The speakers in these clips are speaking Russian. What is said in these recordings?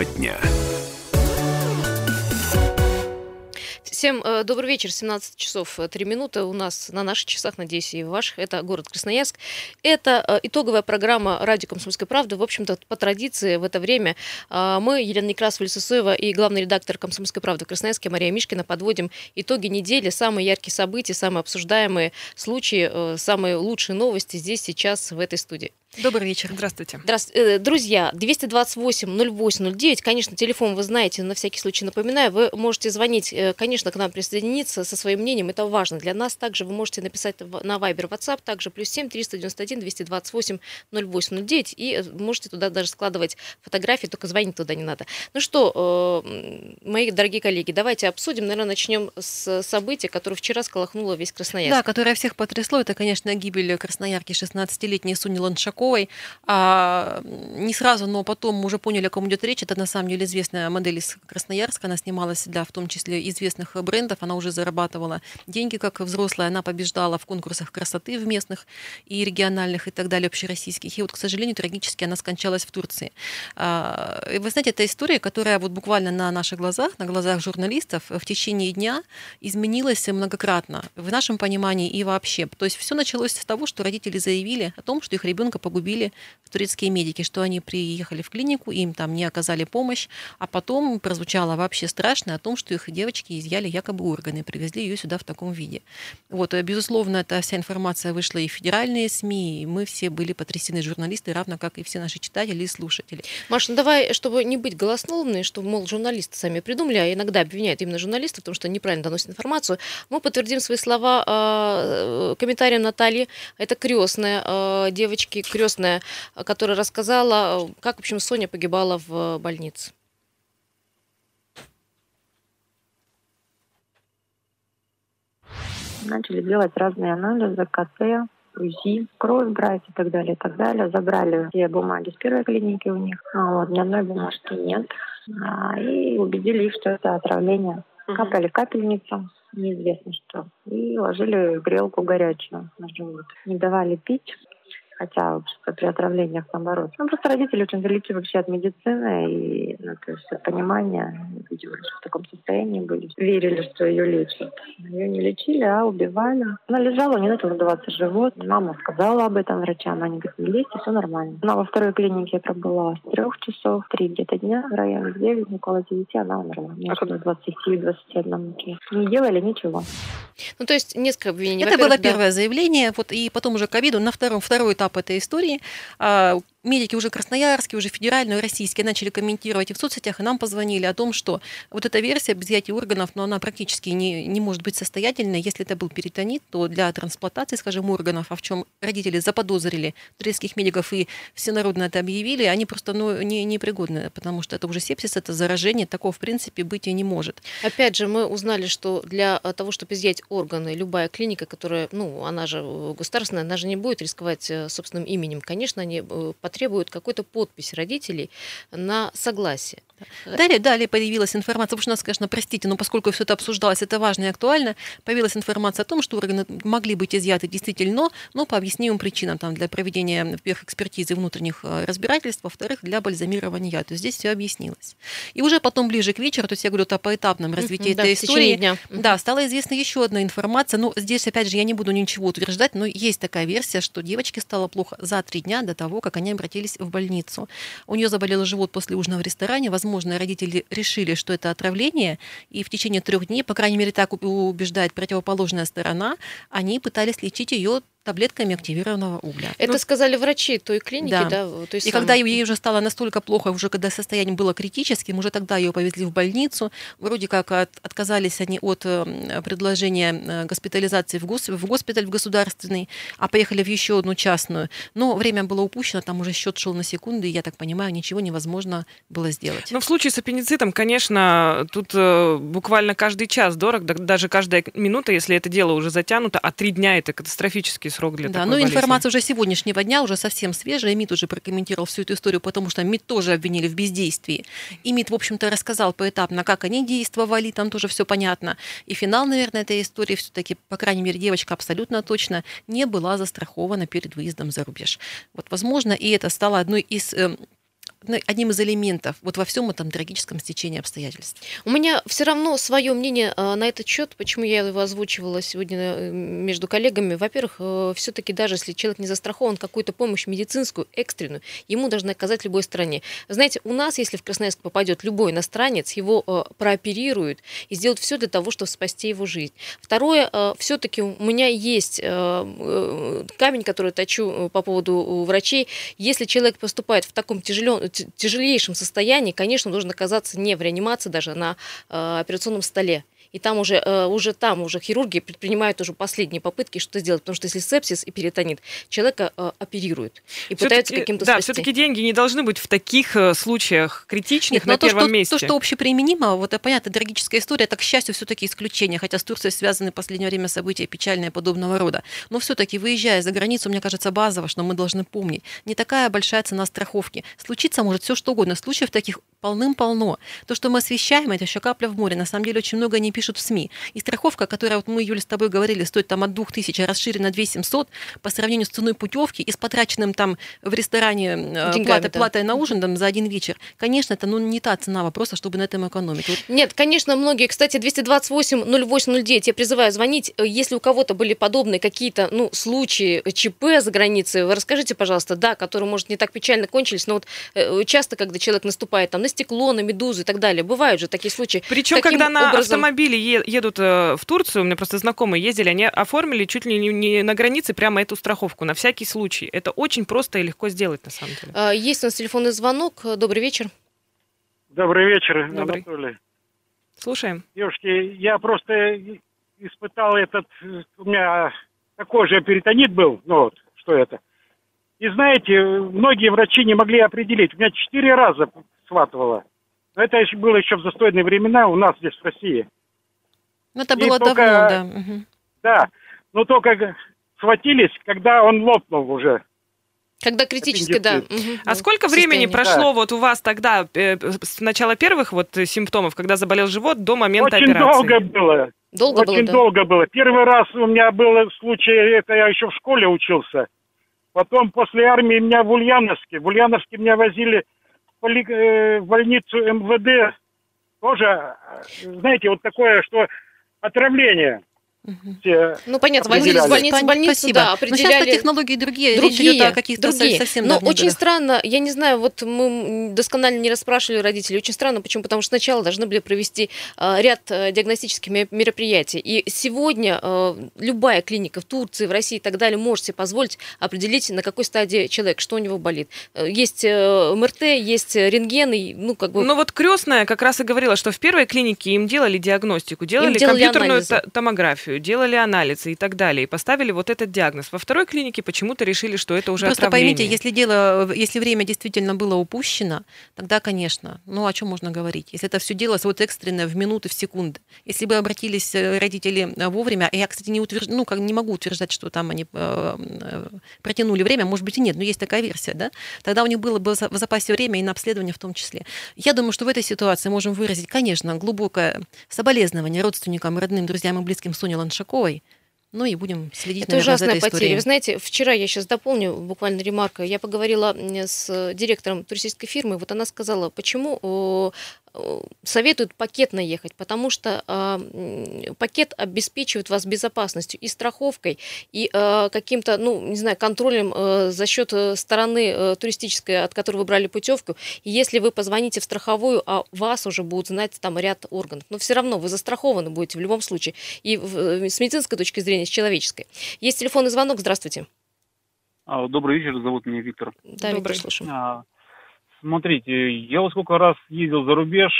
Тема дня. Всем э, добрый вечер, 17 часов 3 минуты у нас на наших часах, надеюсь, и ваших. Это город Красноярск. Это э, итоговая программа «Радио Комсомольской правды». В общем-то, по традиции в это время э, мы, Елена Некрасова, Лисусоева и главный редактор «Комсомольской правды» в Красноярске Мария Мишкина подводим итоги недели, самые яркие события, самые обсуждаемые случаи, самые лучшие новости здесь, сейчас, в этой студии. Добрый вечер. Здравствуйте. Здравствуйте. Друзья, 228-08-09, конечно, телефон вы знаете, на всякий случай напоминаю, вы можете звонить, конечно, к нам присоединиться со своим мнением, это важно для нас. Также вы можете написать на Viber, WhatsApp, также плюс 7 391 228 0809 и можете туда даже складывать фотографии, только звонить туда не надо. Ну что, мои дорогие коллеги, давайте обсудим, наверное, начнем с события, которое вчера сколохнуло весь Красноярск. Да, которое всех потрясло, это, конечно, гибель красноярки 16-летней Суни Ланшак Ушаковой. А, не сразу, но потом мы уже поняли, о ком идет речь. Это на самом деле известная модель из Красноярска. Она снималась для в том числе известных брендов. Она уже зарабатывала деньги как взрослая. Она побеждала в конкурсах красоты в местных и региональных и так далее, общероссийских. И вот, к сожалению, трагически она скончалась в Турции. А, вы знаете, это история, которая вот буквально на наших глазах, на глазах журналистов в течение дня изменилась многократно в нашем понимании и вообще. То есть все началось с того, что родители заявили о том, что их ребенка погубили турецкие медики, что они приехали в клинику, им там не оказали помощь, а потом прозвучало вообще страшно о том, что их девочки изъяли якобы органы, привезли ее сюда в таком виде. Вот, э, безусловно, эта вся информация вышла и в федеральные СМИ, и мы все были потрясены, журналисты, равно как и все наши читатели и слушатели. Маша, ну давай, чтобы не быть голословной, что, мол, журналисты сами придумали, а иногда обвиняют именно журналистов, потому что они неправильно доносят информацию, мы подтвердим свои слова э, комментарием Натальи. Это крестная э, девочки, которая рассказала, как, в общем, Соня погибала в больнице. Начали делать разные анализы, КТ, УЗИ, кровь брать и так далее, и так далее. Забрали все бумаги с первой клиники у них. А вот, ни одной бумажки нет. А, и убедили их, что это отравление. Капали капельницу, неизвестно что. И ложили грелку горячую на живот. Не давали пить хотя при отравлениях наоборот. Ну, просто родители очень далеки вообще от медицины, и ну, то есть от понимания, видимо, в таком состоянии были. Верили, что ее лечат. Ее не лечили, а убивали. Она лежала, не начал надуваться живот. Мама сказала об этом врачам, они говорят, не лезьте, все нормально. Она во второй клинике пробыла с трех часов, три где-то дня, в районе 9, около 9 она умерла. Между 20 и 21 Не делали ничего. Ну, то есть несколько обвинений. Это было первое да. заявление, вот, и потом уже ковиду на втором, второй этап этой истории а, медики уже красноярские, уже федеральные, российские начали комментировать и в соцсетях, и нам позвонили о том, что вот эта версия об изъятии органов, но она практически не, не может быть состоятельной. Если это был перитонит, то для трансплантации, скажем, органов, а в чем родители заподозрили турецких медиков и всенародно это объявили, они просто ну, не, непригодны, потому что это уже сепсис, это заражение, такого в принципе быть и не может. Опять же, мы узнали, что для того, чтобы изъять органы, любая клиника, которая, ну, она же государственная, она же не будет рисковать э, собственным именем. Конечно, они потребуют какой-то подпись родителей на согласие. Далее, далее появилась информация, потому что у нас, конечно, простите, но поскольку все это обсуждалось, это важно и актуально, появилась информация о том, что органы могли быть изъяты действительно, но по объяснимым причинам, там, для проведения, во-первых, экспертизы внутренних э, разбирательств, во-вторых, для бальзамирования. То есть здесь все объяснилось. И уже потом, ближе к вечеру, то есть я говорю о поэтапном развитии этой истории, дня. да, стала известна еще одна информация, но здесь, опять же, я не буду ничего утверждать, но есть такая версия, что девочке стало плохо за три дня до того, как они обратились в больницу. У нее заболел живот после ужина в ресторане. Возможно, родители решили, что это отравление, и в течение трех дней, по крайней мере, так убеждает противоположная сторона, они пытались лечить ее таблетками активированного угля. Это ну, сказали врачи той клиники, да? да то есть и самой... когда ей уже стало настолько плохо, уже когда состояние было критическим, уже тогда ее повезли в больницу. Вроде как от, отказались они от э, предложения э, госпитализации в, гос, в госпиталь в государственный, а поехали в еще одну частную. Но время было упущено, там уже счет шел на секунды, и я так понимаю, ничего невозможно было сделать. Но ну, в случае с аппендицитом, конечно, тут э, буквально каждый час дорог, даже каждая минута, если это дело уже затянуто, а три дня это катастрофически короткий срок для да, такой но болезни. информация уже сегодняшнего дня, уже совсем свежая. МИД уже прокомментировал всю эту историю, потому что МИД тоже обвинили в бездействии. И МИД, в общем-то, рассказал поэтапно, как они действовали, там тоже все понятно. И финал, наверное, этой истории все-таки, по крайней мере, девочка абсолютно точно не была застрахована перед выездом за рубеж. Вот, возможно, и это стало одной из эм, ну, одним из элементов вот во всем этом трагическом стечении обстоятельств. У меня все равно свое мнение э, на этот счет, почему я его озвучивала сегодня э, между коллегами. Во-первых, э, все-таки даже если человек не застрахован, какую-то помощь медицинскую, экстренную, ему должны оказать в любой стране. Знаете, у нас, если в Красноярск попадет любой иностранец, его прооперируют и сделают все для того, чтобы спасти его жизнь. Второе, все-таки у меня есть камень, который точу по поводу врачей. Если человек поступает в таком тяжелом, тяжелейшем состоянии, конечно, должен оказаться не в реанимации даже, а на э, операционном столе и там уже, э, уже там уже хирурги предпринимают уже последние попытки что сделать, потому что если сепсис и перитонит, человека э, оперируют и пытаются каким-то Да, спасти. все-таки деньги не должны быть в таких э, случаях критичных Нет, на но первом то, что, месте. То, что общеприменимо, вот понятно, трагическая история, это, к счастью, все-таки исключение, хотя с Турцией связаны в последнее время события печальные подобного рода. Но все-таки, выезжая за границу, мне кажется, базово, что мы должны помнить, не такая большая цена страховки. Случиться может все что угодно. Случаев таких полным-полно. То, что мы освещаем, это еще капля в море. На самом деле очень много не пишут в СМИ. И страховка, которая, вот мы, Юля, с тобой говорили, стоит там от 2000, а расширена 2700 по сравнению с ценой путевки и с потраченным там в ресторане э, Деньгами, платой, да. платой на ужин там, за один вечер. Конечно, это ну, не та цена вопроса, чтобы на этом экономить. Вот. Нет, конечно, многие, кстати, 228 08 09, я призываю звонить, если у кого-то были подобные какие-то ну, случаи ЧП за границей, вы расскажите, пожалуйста, да, которые, может, не так печально кончились, но вот э, часто, когда человек наступает там на стекло, на медузу и так далее, бывают же такие случаи. Причем, когда на образом... автомобиле едут э, в Турцию, у меня просто знакомые ездили, они оформили чуть ли не на границе прямо эту страховку, на всякий случай. Это очень просто и легко сделать, на самом деле. А, есть у нас телефонный звонок. Добрый вечер. Добрый вечер, Добрый. Анатолий. Слушаем. Девушки, я просто испытал этот... У меня такой же перитонит был, ну вот, что это. И знаете, многие врачи не могли определить. У меня четыре раза схватывало. Но это еще было еще в застойные времена у нас здесь в России. Ну, это было только, давно, да. Да, но только схватились, когда он лопнул уже. Когда критически, да. Угу. А сколько времени прошло да. вот у вас тогда, э, с начала первых вот симптомов, когда заболел живот, до момента Очень операции? Очень долго было. Долго Очень было, долго было. Первый раз у меня был случай, это я еще в школе учился. Потом после армии меня в Ульяновске. В Ульяновске меня возили в, поли, э, в больницу МВД. Тоже, э, знаете, вот такое, что отравление. Все ну, понятно, возили из больницы в больницу, Спасибо. да, определяли... Но сейчас технологии другие, другие речь идет о каких-то другие. совсем Но очень годах. странно, я не знаю, вот мы досконально не расспрашивали родителей, очень странно, почему? Потому что сначала должны были провести э, ряд э, диагностических мероприятий, и сегодня э, любая клиника в Турции, в России и так далее может себе позволить определить, на какой стадии человек, что у него болит. Есть э, МРТ, есть рентген, и, ну, как бы... Ну, вот крестная как раз и говорила, что в первой клинике им делали диагностику, делали, делали компьютерную анализы. томографию, делали анализы и так далее, и поставили вот этот диагноз. Во второй клинике почему-то решили, что это уже Просто отравление. поймите, если дело, если время действительно было упущено, тогда, конечно, ну о чем можно говорить? Если это все делалось вот экстренно в минуты, в секунды. Если бы обратились э, родители э, вовремя, я, кстати, не, утвержд... ну, как, не могу утверждать, что там они э, протянули время, может быть и нет, но есть такая версия, да? Тогда у них было бы в запасе время и на обследование в том числе. Я думаю, что в этой ситуации можем выразить, конечно, глубокое соболезнование родственникам, родным, друзьям и близким Сони Ланшаковой, ну и будем следить, Это наверное, ужасная за этой потеря. историей. Вы знаете, вчера я сейчас дополню буквально ремарка. Я поговорила с директором туристической фирмы. Вот она сказала, почему советуют пакетно ехать, потому что э, пакет обеспечивает вас безопасностью и страховкой, и э, каким-то, ну, не знаю, контролем э, за счет стороны э, туристической, от которой вы брали путевку. И если вы позвоните в страховую, а вас уже будут знать там ряд органов, но все равно вы застрахованы будете в любом случае. И в, с медицинской точки зрения, с человеческой. Есть телефонный звонок. Здравствуйте. А, добрый вечер, зовут меня Виктор. Да, Добрый. Виктор, слушаем. А, Смотрите, я вот сколько раз ездил за рубеж,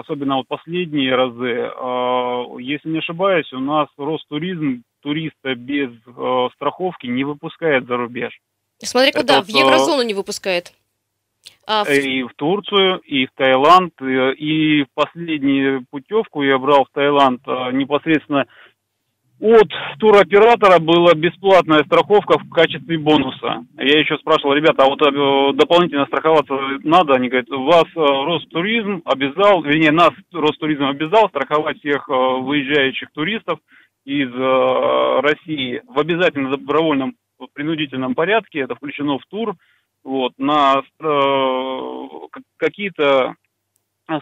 особенно вот последние разы, а, если не ошибаюсь, у нас Ростуризм туриста без а, страховки не выпускает за рубеж. Смотри, куда, Это в еврозону не выпускает. А в... И в Турцию, и в Таиланд, и в последнюю путевку я брал в Таиланд непосредственно от туроператора была бесплатная страховка в качестве бонуса. Я еще спрашивал, ребята, а вот э, дополнительно страховаться надо? Они говорят, вас э, Ростуризм обязал, вернее, нас Ростуризм обязал страховать всех э, выезжающих туристов из России в обязательно добровольном принудительном порядке. Это включено в тур. вот, на какие-то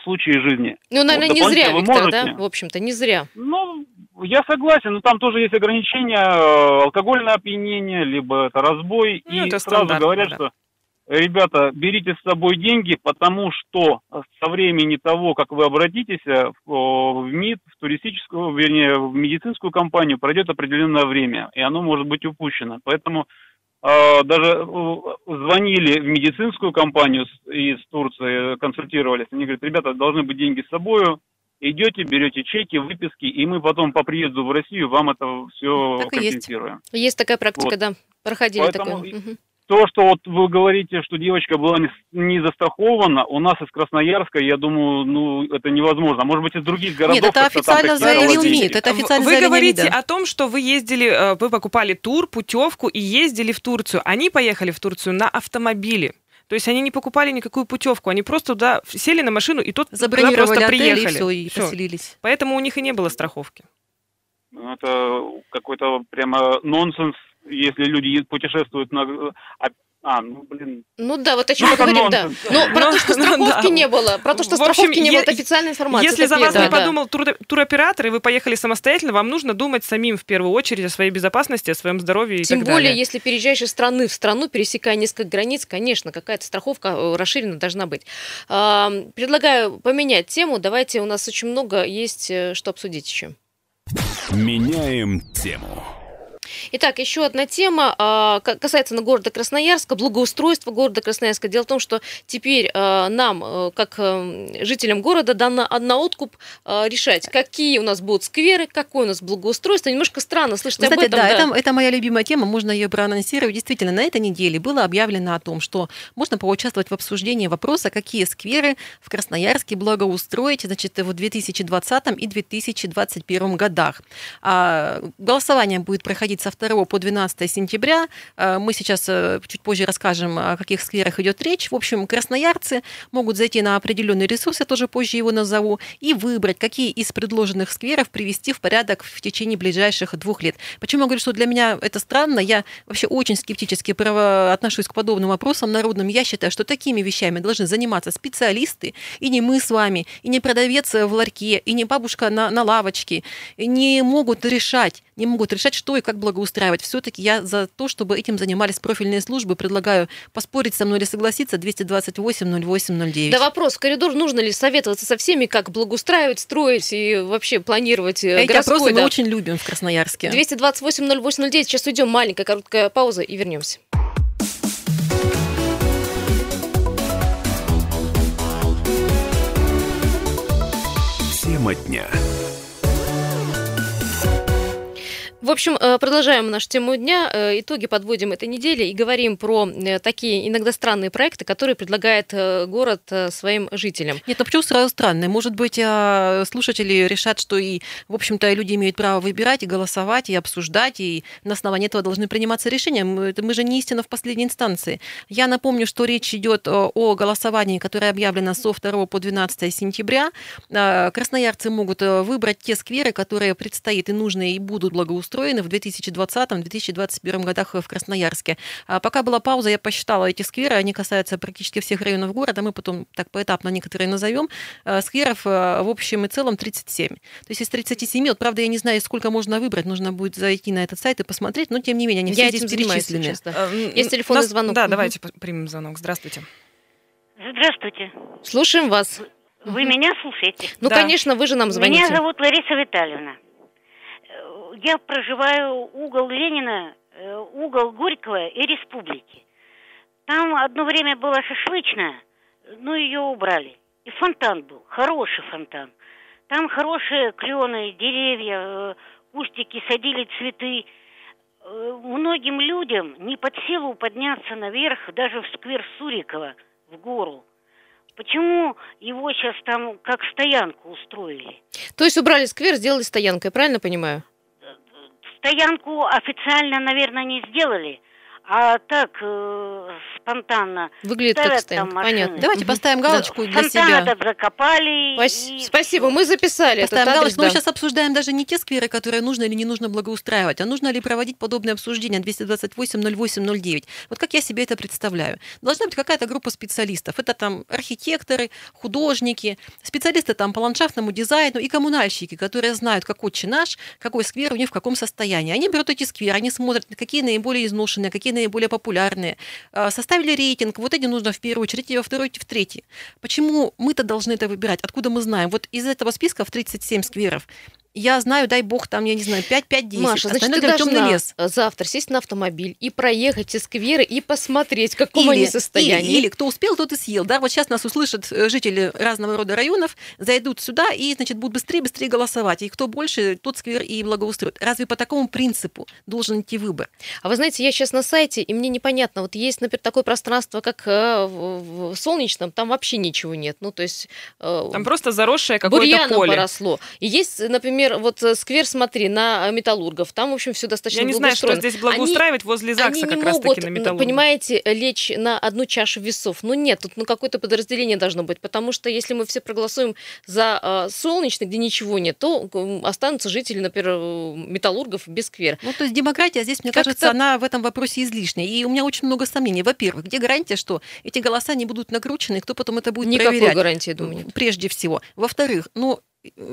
случаи жизни. Ну, наверное, вот, не зря, Виктор, можете... да? В общем-то, не зря. Ну, я согласен, но там тоже есть ограничения, э, алкогольное опьянение, либо это разбой. Ну, и это сразу говорят, да. что ребята, берите с собой деньги, потому что со времени того, как вы обратитесь э, в, МИД, в туристическую, вернее, в медицинскую компанию, пройдет определенное время, и оно может быть упущено. Поэтому э, даже звонили в медицинскую компанию из Турции, консультировались, они говорят, ребята, должны быть деньги с собой, идете, берете чеки, выписки, и мы потом по приезду в Россию вам это все так компенсируем. Есть. есть такая практика, вот. да, проходили Поэтому такое. То, что вот вы говорите, что девочка была не, не застрахована, у нас из Красноярска, я думаю, ну, это невозможно. Может быть, из других городов... Нет, это официально заявил МИД. Это официально вы говорите МИДа. о том, что вы ездили, э, вы покупали тур, путевку и ездили в Турцию. Они поехали в Турцию на автомобиле. То есть они не покупали никакую путевку, они просто туда сели на машину и тут Забронировали просто приехали. И все, и все. поселились. Поэтому у них и не было страховки. Ну, это какой-то прямо нонсенс если люди путешествуют на... А, ну, блин. Ну да, вот о чем ну, мы говорим, да. Но про то, что страховки не было, про то, что страховки не было, это официальная информация. Если за вас не подумал туроператор, и вы поехали самостоятельно, вам нужно думать самим в первую очередь о своей безопасности, о своем здоровье и Тем так более, далее. если переезжаешь из страны в страну, пересекая несколько границ, конечно, какая-то страховка э, расширена должна быть. Предлагаю поменять тему. Давайте, у нас очень много есть, э, что обсудить еще. Меняем тему. Итак, еще одна тема а, касается на города Красноярска, благоустройства города Красноярска. Дело в том, что теперь а, нам, э, как э, жителям города, дано на откуп а, решать, какие у нас будут скверы, какое у нас благоустройство. Немножко странно слышать Кстати, об этом. Да, да. Это, это моя любимая тема, можно ее проанонсировать. Действительно, на этой неделе было объявлено о том, что можно поучаствовать в обсуждении вопроса, какие скверы в Красноярске благоустроить значит, в 2020 и 2021 годах. Голосование будет проходить со 2 по 12 сентября. Э, мы сейчас э, чуть позже расскажем, о каких скверах идет речь. В общем, красноярцы могут зайти на определенный ресурс, я тоже позже его назову, и выбрать, какие из предложенных скверов привести в порядок в течение ближайших двух лет. Почему я говорю, что для меня это странно? Я вообще очень скептически отношусь к подобным вопросам народным. Я считаю, что такими вещами должны заниматься специалисты, и не мы с вами, и не продавец в ларьке, и не бабушка на, на лавочке, не могут решать, не могут решать, что и как благоустроить устраивать. Все-таки я за то, чтобы этим занимались профильные службы. Предлагаю поспорить со мной или согласиться 228 08 09. Да вопрос, в коридор нужно ли советоваться со всеми, как благоустраивать, строить и вообще планировать э, Эти городской, опросы да. мы очень любим в Красноярске. 228 08 09. Сейчас уйдем, маленькая короткая пауза и вернемся. Тема дня. В общем, э, продолжаем нашу тему дня. Э, итоги подводим этой недели и говорим про э, такие иногда странные проекты, которые предлагает город своим жителям. Нет, ну почему сразу странные? Может быть, а, слушатели решат, что и, в общем-то, люди имеют право выбирать и голосовать, и обсуждать, и на основании этого должны приниматься решения. Мы, мы же не истина в последней инстанции. Я напомню, что речь идет о голосовании, которое объявлено со 2 по 12 сентября. Красноярцы могут выбрать те скверы, которые предстоит и нужны, и будут благоустроены устроены в 2020-2021 годах в Красноярске. А пока была пауза, я посчитала эти скверы, они касаются практически всех районов города, мы потом так поэтапно некоторые назовем. А, скверов а, в общем и целом 37. То есть из 37, вот правда я не знаю, сколько можно выбрать, нужно будет зайти на этот сайт и посмотреть, но тем не менее они я все здесь перечислены. Да. Есть телефонный Нас... звонок. Да, угу. давайте примем звонок. Здравствуйте. Здравствуйте. Слушаем вас. Вы меня слушаете? Ну, да. конечно, вы же нам звоните. Меня зовут Лариса Витальевна я проживаю угол Ленина, э, угол Горького и Республики. Там одно время была шашлычная, но ее убрали. И фонтан был, хороший фонтан. Там хорошие клены, деревья, э, кустики, садили цветы. Э, многим людям не под силу подняться наверх, даже в сквер Сурикова, в гору. Почему его сейчас там как стоянку устроили? То есть убрали сквер, сделали стоянкой, правильно понимаю? Стоянку официально, наверное, не сделали, А так, э, спонтанно. Выглядит как стенд, понятно. Давайте поставим галочку да. для Фонтан себя. закопали. Пас- и... Спасибо, мы записали Поставим галочку. адрес, Мы сейчас обсуждаем даже не те скверы, которые нужно или не нужно благоустраивать, а нужно ли проводить подобные обсуждения 228-08-09. Вот как я себе это представляю. Должна быть какая-то группа специалистов. Это там архитекторы, художники, специалисты там по ландшафтному дизайну и коммунальщики, которые знают, какой наш, какой сквер у них в каком состоянии. Они берут эти скверы, они смотрят, какие наиболее изношенные, какие наиболее популярные. А, составили рейтинг, вот эти нужно в первую очередь, во второй, в третий. Почему мы-то должны это выбирать? Откуда мы знаем? Вот из этого списка в 37 скверов я знаю, дай бог, там, я не знаю, 5-5-10. Маша, значит, ты должна лес. завтра сесть на автомобиль и проехать все скверы и посмотреть, в каком или, они состоянии. Или, или кто успел, тот и съел. Да, вот сейчас нас услышат э, жители разного рода районов, зайдут сюда и, значит, будут быстрее-быстрее голосовать. И кто больше, тот сквер и благоустроит. Разве по такому принципу должен идти выбор? А вы знаете, я сейчас на сайте, и мне непонятно, вот есть, например, такое пространство, как э, в Солнечном, там вообще ничего нет. Ну, то есть... Э, там просто заросшее какое-то поле. поросло. И есть, например, например, вот э, сквер, смотри, на э, Металлургов, там, в общем, все достаточно Я не знаю, что здесь благоустраивать они, возле ЗАГСа они как раз-таки на Металлургов. понимаете, лечь на одну чашу весов. Ну нет, тут ну, какое-то подразделение должно быть, потому что если мы все проголосуем за э, солнечный, где ничего нет, то останутся жители, например, э, Металлургов без сквер. Ну, то есть демократия здесь, мне как кажется, она в этом вопросе излишняя. И у меня очень много сомнений. Во-первых, где гарантия, что эти голоса не будут накручены, и кто потом это будет Никакой проверять? Никакой гарантии, думаю. Прежде всего. Во-вторых, ну,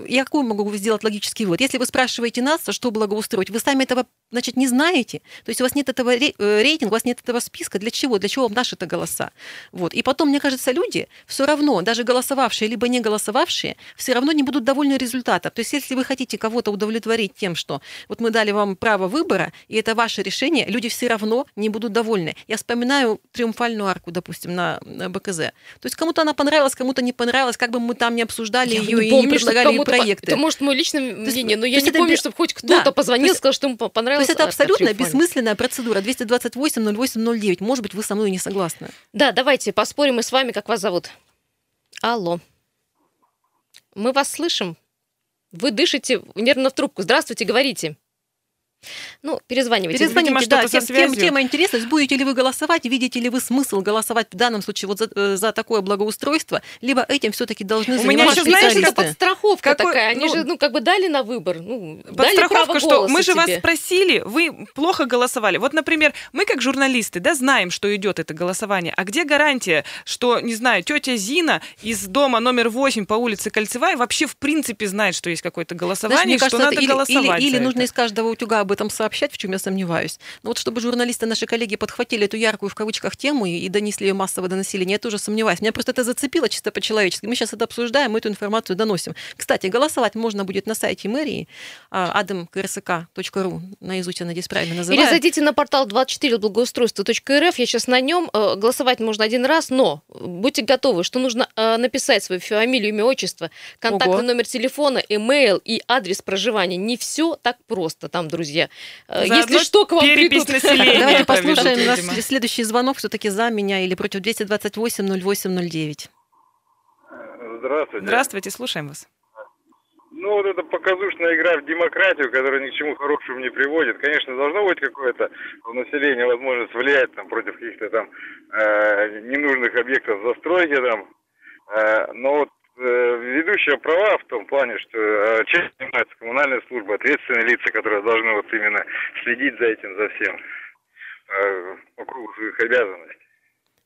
я какой могу сделать логический вывод? Если вы спрашиваете нас, что благоустроить, вы сами этого, значит, не знаете. То есть у вас нет этого э, рейтинга, у вас нет этого списка. Для чего? Для чего вам наши-то голоса? Вот. И потом, мне кажется, люди все равно, даже голосовавшие либо не голосовавшие, все равно не будут довольны результатом. То есть если вы хотите кого-то удовлетворить тем, что вот мы дали вам право выбора, и это ваше решение, люди все равно не будут довольны. Я вспоминаю триумфальную арку, допустим, на БКЗ. То есть кому-то она понравилась, кому-то не понравилась, как бы мы там не обсуждали я ее и не предлагали кому проекты. Это может мое личное мнение, но я не помню, чтобы хоть кто-то позвонил, сказал, что ему понравилось. Есть это абсолютно бессмысленная процедура. 228 08 09. Может быть, вы со мной не согласны. Да, давайте поспорим мы с вами, как вас зовут. Алло. Мы вас слышим. Вы дышите нервно в трубку. Здравствуйте, говорите. Ну, перезванивайте. Перезвоните, Видимо, да, тем, тем, тема интересна. Будете ли вы голосовать, видите ли вы смысл голосовать в данном случае вот за, э, за такое благоустройство, либо этим все-таки должны У меня еще, знаете, как подстраховка Какой, такая. Они ну, же, ну, как бы дали на выбор. Ну, подстраховка, что мы же тебе. вас спросили, вы плохо голосовали. Вот, например, мы как журналисты, да, знаем, что идет это голосование. А где гарантия, что, не знаю, тетя Зина из дома номер 8 по улице Кольцевая вообще в принципе знает, что есть какое-то голосование, Знаешь, что кажется, надо или, голосовать Или, или нужно из каждого утюга об этом сообщать, в чем я сомневаюсь. Но вот чтобы журналисты, наши коллеги, подхватили эту яркую в кавычках тему и, донесли ее массово до населения, я тоже сомневаюсь. Меня просто это зацепило чисто по-человечески. Мы сейчас это обсуждаем, мы эту информацию доносим. Кстати, голосовать можно будет на сайте мэрии adamkrsk.ru, наизусть я надеюсь правильно называю. Или зайдите на портал 24 благоустройства.рф, я сейчас на нем, э, голосовать можно один раз, но будьте готовы, что нужно э, написать свою фамилию, имя, отчество, контактный Ого. номер телефона, имейл и адрес проживания. Не все так просто там, друзья. Э, Заодно Если что, к вам перепись придут. населения. Давайте послушаем видимо. следующий звонок все-таки за меня или против 228 08 09. Здравствуйте. Здравствуйте, слушаем вас. Ну, вот эта показушная игра в демократию, которая ни к чему хорошему не приводит. Конечно, должно быть какое-то у населения возможность влиять там, против каких-то там э, ненужных объектов застройки там. Э, но вот ведущая права в том плане, что э, чем занимается коммунальная служба, ответственные лица, которые должны вот именно следить за этим, за всем э, по кругу своих обязанностей.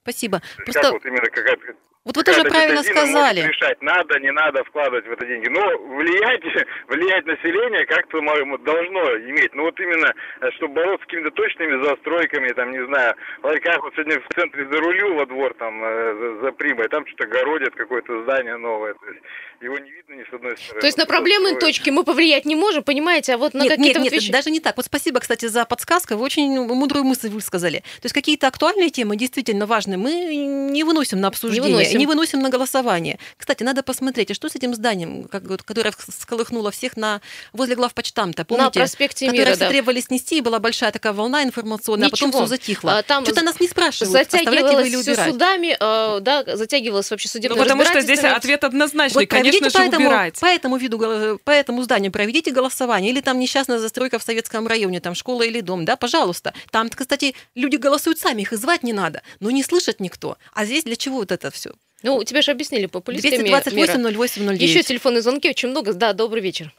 Спасибо. Просто... Как вот именно какая-то вот вы тоже правильно сказали. решать, надо, не надо вкладывать в это деньги. Но влиять, влиять население как-то должно иметь. Ну вот именно, э, чтобы бороться с какими-то точными застройками, там, не знаю, как вот сегодня в центре зарулю во двор, там, э, за, за Примой, там что-то городят, какое-то здание новое. То есть его не видно ни с одной стороны. То есть на проблемные точки мы повлиять не можем, понимаете, а вот на какие-то нет, вот нет, вещи... даже не так. Вот спасибо, кстати, за подсказку. Вы очень мудрую мысль высказали. То есть какие-то актуальные темы действительно важны. Мы не выносим на обсуждение. Не не выносим на голосование. Кстати, надо посмотреть, а что с этим зданием, как, которое всколыхнуло всех на, возле главпочтамта, помните? На проспекте Мира, все да. требовали снести, и была большая такая волна информационная, а потом Ничего. все затихло. А, там Что-то нас не спрашивают, Затягивалось или все убирать. судами, э, да, затягивалось вообще Ну, судебное потому что здесь ответ однозначный, Вот конечно же, этому, убирать. по этому виду, по этому зданию проведите голосование, или там несчастная застройка в советском районе, там школа или дом, да, пожалуйста. Там, кстати, люди голосуют сами, их и звать не надо, но не слышат никто. А здесь для чего вот это все? Ну, тебе же объяснили популисты 228 08 09. Еще телефонные звонки очень много. Да, добрый вечер.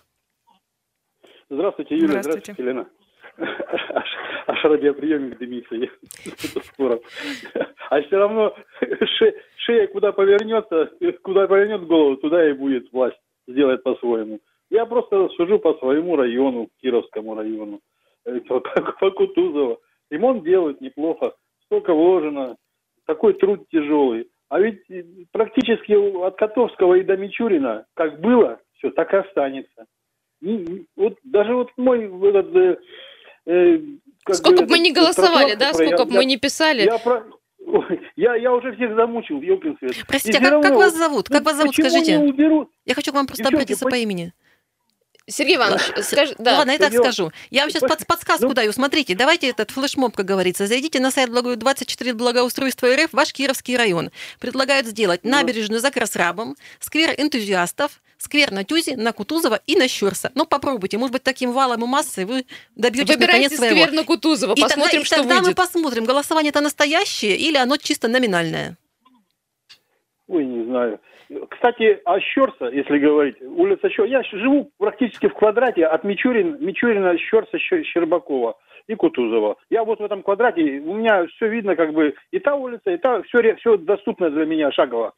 Здравствуйте, Юля. Здравствуйте. Здравствуйте, Лена. Аж, аж радиоприемник дымится. Скоро. А все равно ше- шея куда повернется, куда повернет голову, туда и будет власть. Сделает по-своему. Я просто сужу по своему району, Кировскому району, э, по, по Кутузово. Ремонт делают неплохо, столько вложено, такой труд тяжелый. А ведь э, практически от Котовского и до Мичурина, как было, все так и останется. Не- не- вот даже вот мой этот, э, э, как Сколько бы мы ни этот, голосовали, да, сколько бы мы ни писали. Я, про- я, я уже всех замучил, ёлкин свет. Простите, И а как, как равно, вас зовут? Как ну, вас зовут, скажите? не? Я хочу к вам просто Девчонки, обратиться по- по имени. Сергей Иванович, скажи, Ну да. ладно, я так скажу. Я вам сейчас Иванович, подсказку ну- даю. Смотрите, давайте этот флешмоб, как говорится. Зайдите на сайт благо- 24 благоустройства РФ, ваш Кировский район. Предлагают сделать Ну. набережную за Красрабом, сквер энтузиастов, сквер на Тюзе, на Кутузова и на Щерса. Ну, попробуйте. Может быть, таким валом и массой вы добьетесь Выбирайте наконец своего. сквер на Кутузова, И посмотрим, тогда, и что тогда мы выйдет. посмотрим, голосование это настоящее или оно чисто номинальное. Ой, не знаю. Кстати, о Щерса, если говорить, улица Щерса. Я живу практически в квадрате от Мичурин, Мичурина, Щерса, Щербакова и Кутузова. Я вот в этом квадрате, у меня все видно, как бы и та улица, и та, все, все доступно для меня шагово.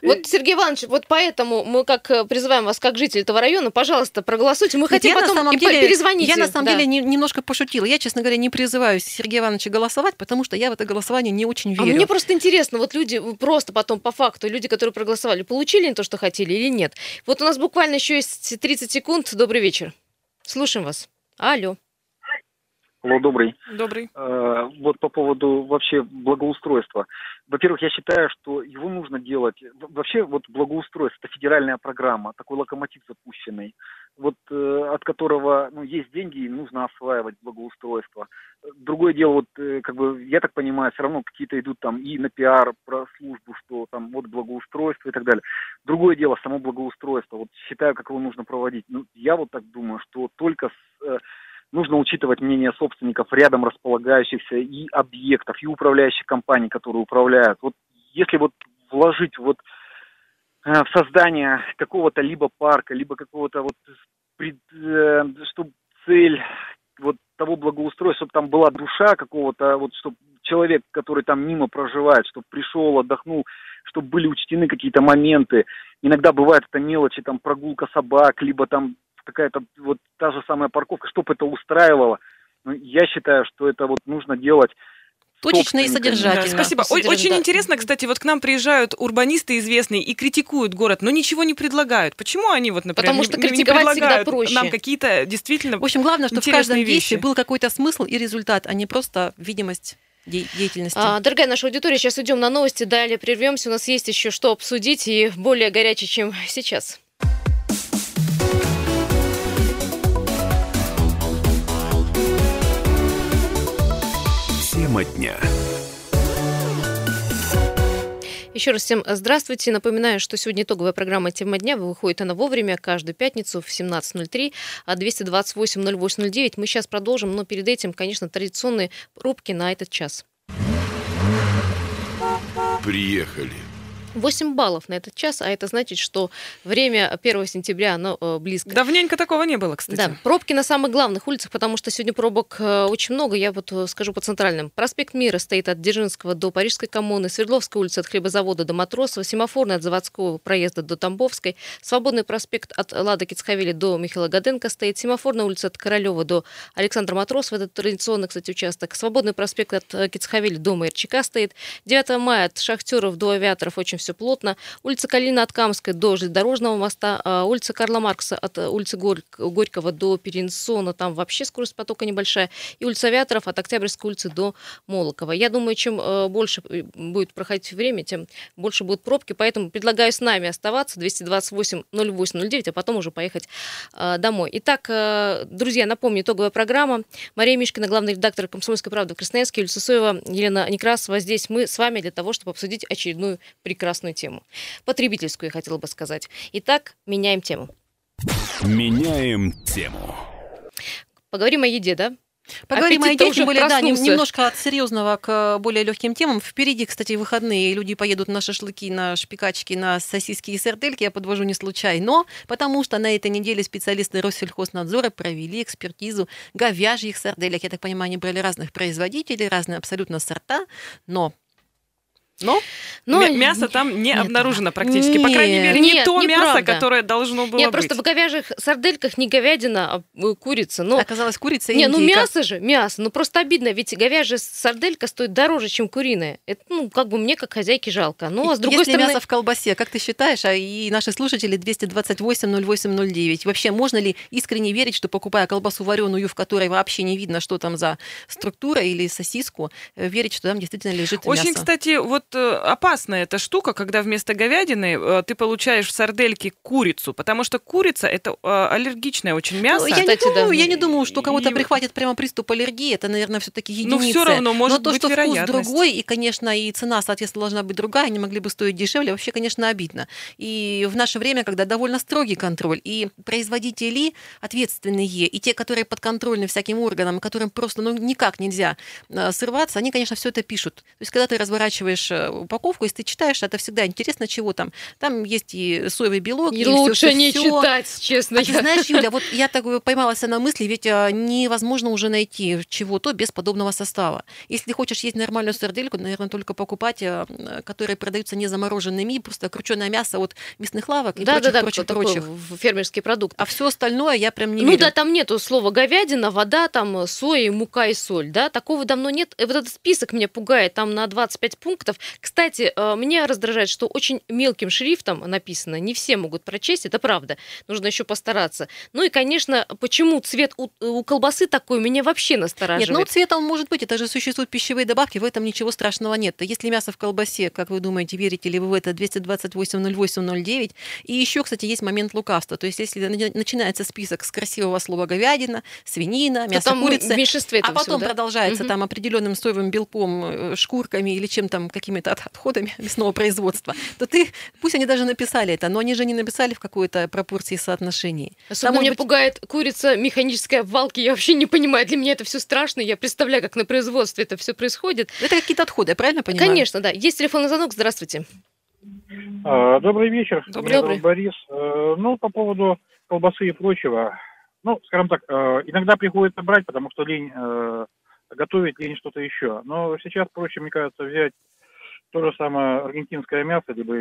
И- Вот, Сергей Иванович, вот поэтому мы как э, призываем вас, как житель этого района, пожалуйста, проголосуйте. Мы хотим я потом на самом и деле, перезвоните. Я на самом Да. деле не- немножко пошутила. Я, честно говоря, не призываю Сергея Ивановича голосовать, потому что я в это голосование не очень А верю. мне просто интересно, вот люди просто потом по факту, люди, которые проголосовали, получили то, что хотели или нет? Вот у нас буквально еще есть 30 секунд. Добрый вечер. Слушаем вас. Алло. Алло, добрый. Добрый. Э, Вот по поводу вообще благоустройства. Во-первых, я считаю, что его нужно делать. Вообще вот благоустройство это федеральная программа, такой локомотив запущенный, вот э, от которого ну, есть деньги и нужно осваивать благоустройство. Другое дело, вот э, как бы я так понимаю, все равно какие-то идут там и на пиар про службу, что там вот благоустройство и так далее. Другое дело само благоустройство. Вот считаю, как его нужно проводить. Ну, я вот так думаю, что только с э, нужно учитывать мнение собственников рядом располагающихся и объектов, и управляющих компаний, которые управляют. Вот если вот вложить вот э, в создание какого-то либо парка, либо какого-то вот пред, э, чтоб цель вот того благоустройства, чтобы там была душа какого-то, вот чтобы человек, который там мимо проживает, чтобы пришел, отдохнул, чтобы были учтены какие-то моменты. Иногда бывает это мелочи, там прогулка собак, либо там какая-то вот та же самая парковка, чтобы это устраивало. Ну, я считаю, что это вот нужно делать Точечно и содержательно. Да, спасибо. Содержательно, Очень да. интересно, кстати, вот к нам приезжают урбанисты известные и критикуют город, но ничего не предлагают. Почему они вот, например, Потому что не, не критиковать всегда проще. нам какие-то действительно В общем, главное, что в каждом вещи? действии был какой-то смысл и результат, а не просто видимость де- деятельности. А, дорогая наша аудитория, сейчас уйдем на новости, далее прервемся. У нас есть еще что обсудить и более горячее, чем сейчас. Тема дня. Еще раз всем здравствуйте. Напоминаю, что сегодня итоговая программа «Тема дня». Выходит она вовремя, каждую пятницу в 17.03, а 228-0809. Мы сейчас продолжим, но перед этим, конечно, традиционные рубки на этот час. Приехали. 8 баллов на этот час, а это значит, что время 1 сентября, оно э, близко. Давненько такого не было, кстати. Да, пробки на самых главных улицах, потому что сегодня пробок э, очень много. Я вот э, скажу по центральным. Проспект Мира стоит от Дзержинского до Парижской коммуны, Свердловская улица от Хлебозавода до Матросова, Семафорный от Заводского проезда до Тамбовской, Свободный проспект от Лада Кицхавели до Михаила Гаденко стоит, Семафорная улица от Королева до Александра Матросова, это традиционный, кстати, участок, Свободный проспект от Кицхавели до Майорчака стоит, 9 мая от Шахтеров до Авиаторов очень все все плотно. Улица Калина от Камской до железнодорожного моста, а, улица Карла Маркса от э, улицы Горь- Горького до Перенсона, там вообще скорость потока небольшая. И улица Авиаторов от Октябрьской улицы до Молокова. Я думаю, чем э, больше э, будет проходить время, тем больше будут пробки, поэтому предлагаю с нами оставаться 228 08 09, а потом уже поехать э, домой. Итак, друзья, напомню, итоговая программа. Мария Мишкина, главный редактор «Комсомольской правды» в Красноярске, Юлия Сысоева, Елена Некрасова. Здесь мы с вами для того, чтобы обсудить очередную прекрасную тему. Потребительскую, я хотела бы сказать. Итак, меняем тему. Меняем тему. Поговорим о еде, да? Поговорим о Аппетит-то еде, уже тем более, да, немножко от серьезного к более легким темам. Впереди, кстати, выходные, и люди поедут на шашлыки, на шпикачки, на сосиски и сардельки. Я подвожу не случайно, потому что на этой неделе специалисты Россельхознадзора провели экспертизу говяжьих сарделек. Я так понимаю, они брали разных производителей, разные абсолютно сорта, но... Но Но Мя- Мясо там не нет, обнаружено практически. По крайней мере, Нет, не то мясо, неправда. которое должно было Нет, быть. просто в говяжьих сардельках не говядина, а э, курица. Но оказалось курица и Не, ну мясо же, мясо. Ну просто обидно, ведь говяжья сарделька стоит дороже, чем куриная. Это, ну, как бы мне, как хозяйке, жалко. Ну, а с другой Если стороны... мясо в колбасе, как ты считаешь, а и наши слушатели 228-08-09, вообще можно ли искренне верить, что покупая колбасу вареную, в которой вообще не видно, что там за структура или сосиску, э, верить, что там действительно лежит Очень, мясо? кстати, вот э, опасная эта штука, когда вместо говядины э, ты получаешь в сардельке курицу, потому что курица это э, аллергичное очень мясо. Ну, я, Кстати, не думаю, да. я не думаю, что кого-то И- прихватит прямо приступ аллергии. Это, наверное, все-таки Ну, единицы. всё равно может Но то, быть что вкус другой, и, конечно, и цена, соответственно, должна быть другая, они могли бы стоить дешевле, вообще, конечно, обидно. И в наше время, когда довольно строгий контроль, и производители ответственные, и те, которые подконтрольны всяким органам, которым просто ну, никак нельзя срываться, они, конечно, все это пишут. То есть, когда ты разворачиваешь упаковку, если ты читаешь, это всегда интересно, чего там. Там есть и соевый белок, И и лучше всё- не всё. читать, честно. А ты знаешь, Юля, вот я так поймалась на мысли, ведь а, невозможно уже найти чего-то без подобного состава. Если хочешь есть нормальную сардельку, наверное, только покупать, а, которые продаются не замороженными, просто крученое мясо от мясных лавок и да, прочих, да, да, прочих, прочих. фермерский продукт. А все остальное я прям не ну верю. да, там нету слова говядина, вода, там э, соя, мука и соль, да, такого давно нет. И вот этот список меня пугает, там на 25 пунктов. Кстати, э, меня раздражает, что очень мелким шрифтом написано, не все могут прочесть, это правда, нужно еще постараться. Ну и, конечно, почему цвет у, у колбасы такой, меня вообще Нет, настораживает. ну цвет он может быть, это же существуют пищевые добавки, в этом ничего страшного нет. Если мясо в колбасе, как вы думаете, верите ли вы в это 228-08-09, и еще, кстати, есть момент лукавства. То есть если на- начинается список с красивого слова говядина, свинина, мясо курицы, а потом всего, да? продолжается Мгм. там определенным соевым белком, э, шкурками или чем там, какими-то от- отходами мясного производства, то ты, пусть они даже написали это, но они же не написали в какой-то пропорции и соотношении. Особенно может меня быть- пугает курица механической обвалки. Я вообще не понимаю. Для меня это все страшно. Я представляю, как на производстве это все происходит. Это какие-то отходы, я правильно понимаю? Конечно, да. Есть телефонный звонок. Здравствуйте. А, Добрый вечер. Добрый. Меня зовут Борис. Э, Ну, по поводу колбасы и прочего. Ну, скажем так, э, иногда приходится брать, потому что лень э, готовить, лень что-то еще. Но сейчас проще, мне кажется, взять то же самое аргентинское мясо, либо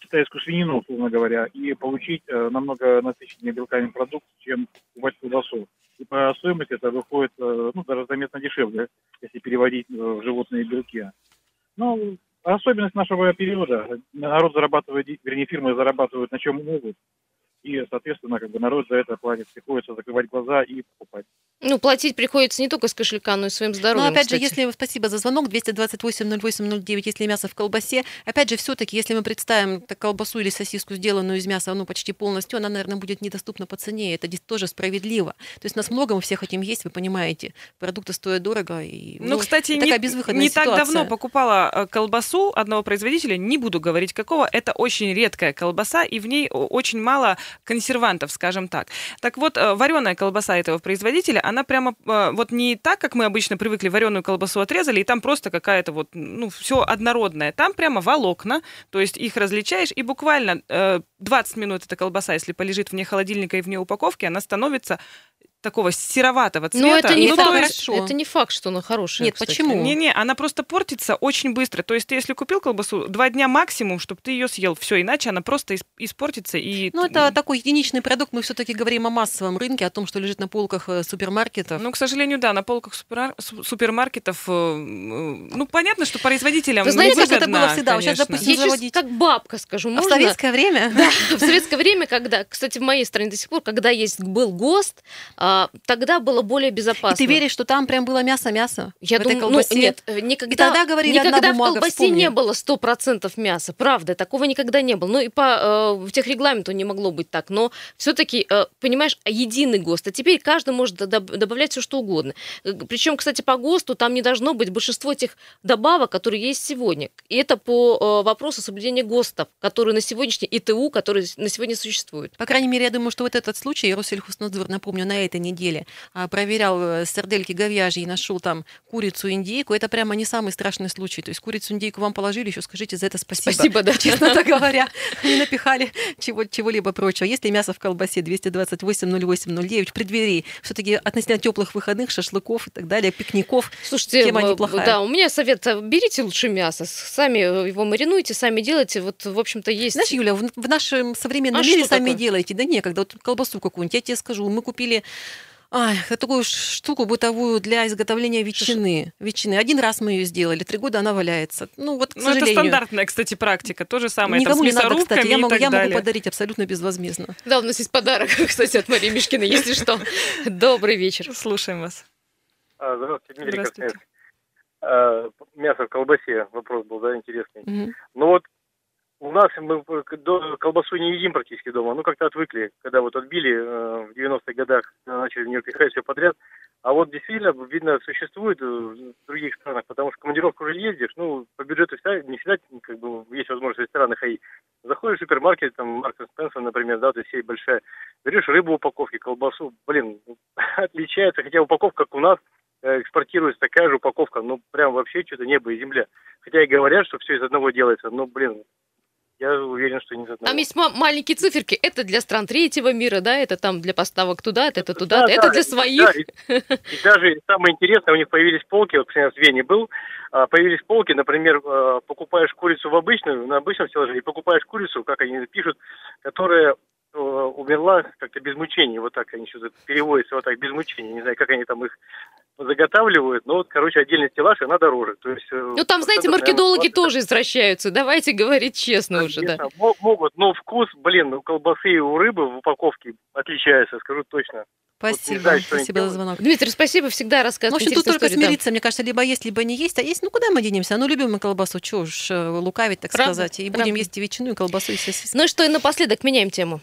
китайскую свинину, условно говоря, и получить э, намного насыщеннее белками продукт, чем покупать колбасу. И по стоимости это выходит, э, ну, даже заметно дешевле, если переводить э, в животные белки. Ну, особенность нашего периода. Народ зарабатывает, вернее, фирмы зарабатывают на чем могут. И, соответственно, как бы народ за это платит. Приходится закрывать глаза и покупать. Ну, платить приходится не только с кошелька, но и своим Но здоровьем, Ну, опять кстати. же, если спасибо за звонок 228-08-09, если мясо в колбасе, опять же, все-таки, если мы представим так, колбасу или сосиску, сделанную из мяса, ну почти полностью, она, наверное, будет недоступна по цене. Это здесь тоже справедливо. То есть нас много, мы все хотим есть, вы понимаете. Продукты стоят дорого. И, Ну, кстати, такая не, безвыходная не так ситуация. давно покупала э, колбасу одного производителя, не буду говорить какого, это очень редкая колбаса, и в ней очень мало консервантов, скажем так. Так вот, вареная колбаса этого производителя, она прямо э, вот не так, как мы обычно привыкли, вареную колбасу отрезали, и там просто какая-то вот, ну, все однородное. Там прямо волокна, то есть их различаешь, и буквально э, 20 минут эта колбаса, если полежит вне холодильника и вне упаковки, она становится такого сероватого цвета. Но это не, Ну, факт, есть- это не факт, что она хорошая. Нет, кстати. почему? Не-не, она просто портится очень быстро. То есть ты, если купил колбасу, два дня максимум, чтобы ты ее съел. Все, иначе она просто ис- испортится. И... Ну, это такой единичный продукт. Мы все-таки говорим о массовом рынке, о том, что лежит на полках э, супермаркетов. Ну, к сожалению, да, на полках супер- су- супермаркетов, э, ну, понятно, что производителям Вы знаете, как это было всегда? Вот сейчас, конечно. допустим, Я заводить. как бабка скажу, А в можно? советское время? Да, в советское время, когда, кстати, в моей стране до сих пор, когда есть был ГОСТ, а, тогда было более И безопасно. ты веришь, что там прям было мясо-мясо? Я думаю, ну нет, э, никогда, И тогда говорили, никогда в колбасе вспомни. не было 100% мяса, правда, такого никогда не было. Ну и по э, техрегламенту не могло быть так, но все-таки, понимаешь, единый ГОСТ, а теперь каждый может доб- добавлять все что угодно. Причем, кстати, по ГОСТу там не должно быть большинство тех добавок, которые есть сегодня. И это по э, вопросу соблюдения ГОСТов, которые на сегодняшний ИТУ, которые на сегодня существуют. По крайней мере, я думаю, что вот этот случай Россельхознадзор, напомню, на этой неделе а, проверял э, сардельки говяжьи и нашел там курицу, индейку. Это прямо не самый страшный случай. То есть курицу, индейку вам положили, еще скажите за это спасибо. Спасибо, да. Честно говоря, не напихали чего, чего-либо прочего. Если мясо в колбасе 228-08-09 в преддверии все-таки относительно теплых выходных, шашлыков и так далее, пикников, Слушайте, тема неплохая. да, у меня совет, э, берите лучше мясо, сами э, его маринуйте, сами делайте, вот, в общем-то, есть... Знаешь, Юля, в, в нашем современном А мире сами такое? делаете. Да некогда. Вот колбасу какую-нибудь, я тебе скажу, мы купили ай, такую штуку бытовую для изготовления ветчины. Ветчины. Один раз мы ее сделали, три года она валяется. Ну вот, к Ну, это сожалению. стандартная, кстати, практика. То же самое там, Никому с не надо, кстати. Я могу, я могу подарить абсолютно безвозмездно. Да, у нас есть подарок, кстати, от Марии Мишкиной, если что. Добрый вечер. Слушаем вас. А, здравствуйте, Дмитрий Здравствуйте. А, мясо в колбасе, вопрос был, да, интересный. Ну вот у нас мы колбасу не едим практически дома, ну как-то отвыкли, когда вот отбили э, в 90-х годах, начали в нее пихать все подряд. А вот действительно, видно, существует э, в других странах, потому что командировку уже ездишь, ну, по бюджету всегда, не всегда как бы, есть возможность в рестораны ходить. Заходишь в супермаркет, там, Марк Спенсер, например, да, то есть сеть большая, берешь рыбу в упаковке, колбасу, блин, отличается, хотя упаковка, как у нас, э, экспортируется такая же упаковка, ну, прям вообще что-то небо и земля. Хотя и говорят, что все из одного делается, но, блин, я уверен, что не из одного. Там есть ма- маленькие циферки. Это для стран третьего мира, да, это там для поставок туда, это Да, туда, да, это для и- своих. да, и, и даже самое интересное, у них появились полки, вот, например, в Вене был, а, появились полки, например, а, покупаешь курицу в обычную, на обычном силаже, и покупаешь курицу, как они пишут, которая э, умерла как-то без мучений, вот так они что-то переводятся, вот так, без мучений, не знаю, как они там их заготавливают, но вот, короче, отдельный стеллаж, и она дороже. То есть, э, Ну там, знаете, наверное, маркетологи 20. тоже извращаются. Давайте говорить честно уже, да. Конечно, мо- могут, но вкус, блин, у колбасы и у рыбы в упаковке отличается, скажу точно. Спасибо. знаю, что они Спасибо за звонок. Дмитрий, спасибо, всегда Ну, в общем, тут только истории, да. смириться, мне кажется, либо есть, либо не есть. А есть, ну куда мы денемся? Ну, любим мы колбасу, чего уж э, лукавить, так Правда, сказать. И правда. будем есть и ветчину, и колбасу, и сосиски. Ну и что, и напоследок меняем тему.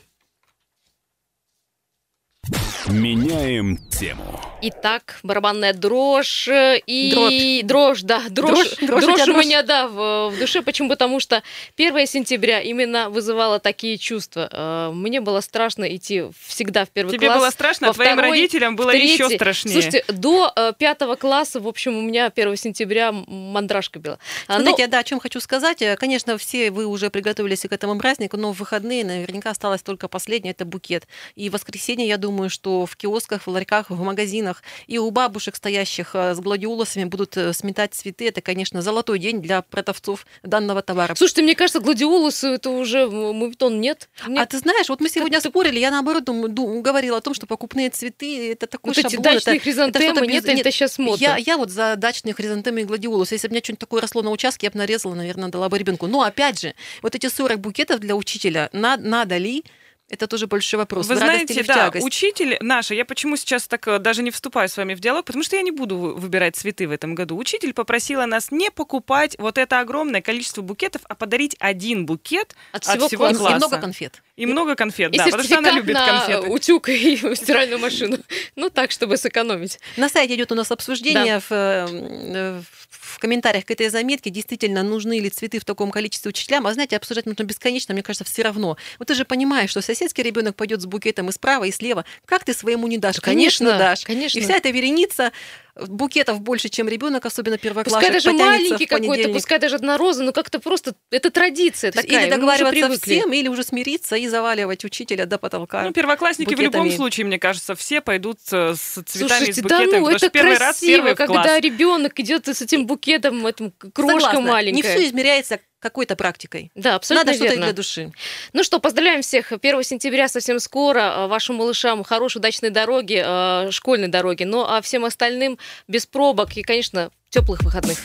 Меняем тему. Итак, барабанная дрожь э, и дрожь, да, дрожь, Дрожь, дрожь, у дрожь у дрожь? меня, да, в, в душе. Почему? Потому что 1 сентября именно вызывало такие чувства. Э, Мне было страшно идти всегда в первый Тебе класс. было страшно, а во твоим второй, родителям было третий. еще страшнее. Слушайте, до э, пятого класса, в общем, у меня 1 сентября м- мандрашка била. А, ну, Смотрите, да, о чем хочу сказать. Конечно, все вы уже приготовились к этому празднику, но в выходные наверняка осталось только последнее, это букет. И в воскресенье, я думаю, что в киосках, в ларьках, в магазинах и у бабушек, стоящих э, с гладиолусами, будут э, сметать цветы. Это, конечно, золотой день для продавцов данного товара. Слушайте, мне кажется, гладиолусы это уже мувитон нет. Мне А ты знаешь, вот мы сегодня спорили, я наоборот дум- ду- говорила о том, что покупные цветы это такой вот эти шаблон. это- дачные это хризантемы, нет, без- это сейчас модно. Я, я вот за дачные хризантемы и гладиолусы. Если бы у меня что-нибудь такое росло на участке, я бы нарезала, наверное, дала бы ребенку. Но опять же, вот эти 40 букетов для учителя, на- надо ли? Это тоже большой вопрос. Вы в знаете, да, учитель наша, я почему сейчас так э, даже не вступаю с вами в диалог, потому что я не буду вы- выбирать цветы в этом году. Учитель попросила нас не покупать вот это огромное количество букетов, а подарить один букет От от всего всего, И- класса. и класса. много конфет. И много конфет, И да, потому что она любит на конфеты. утюг и стиральную машину. Ну так, чтобы сэкономить. На сайте идет у нас обсуждение в, э, в комментариях к этой заметке, действительно, нужны ли цветы в таком количестве учителям. А знаете, обсуждать нужно бесконечно, мне кажется, все равно. Вот ты же понимаешь, что соседский ребенок пойдет с букетом и справа, и слева. Как ты своему не дашь? Конечно, дашь. конечно. И вся эта вереница букетов больше, чем ребенок, особенно Пускай первоклассник, даже потянется маленький какой-то, пускай даже одна роза, но как-то просто это традиция такая. или договариваться всем, или уже смириться и заваливать учителя до потолка. Ну, первоклассники в любом букетами. случае, мне кажется, все пойдут э, с цветами, Слушайте, с да букетами, ну, потому это раз красиво, первый в когда ребенок идет с этим букетом, этим крошка Согласна. маленькая. Не все измеряется какой-то практикой. Да, абсолютно Надо что-то для души. Ну что, поздравляем всех. 1 сентября совсем скоро. А, Вашим малышам хорошей, удачной дороги, а, школьной дороги. Ну а всем остальным без пробок и, конечно, теплых выходных.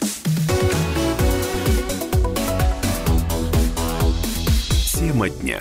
Тема дня.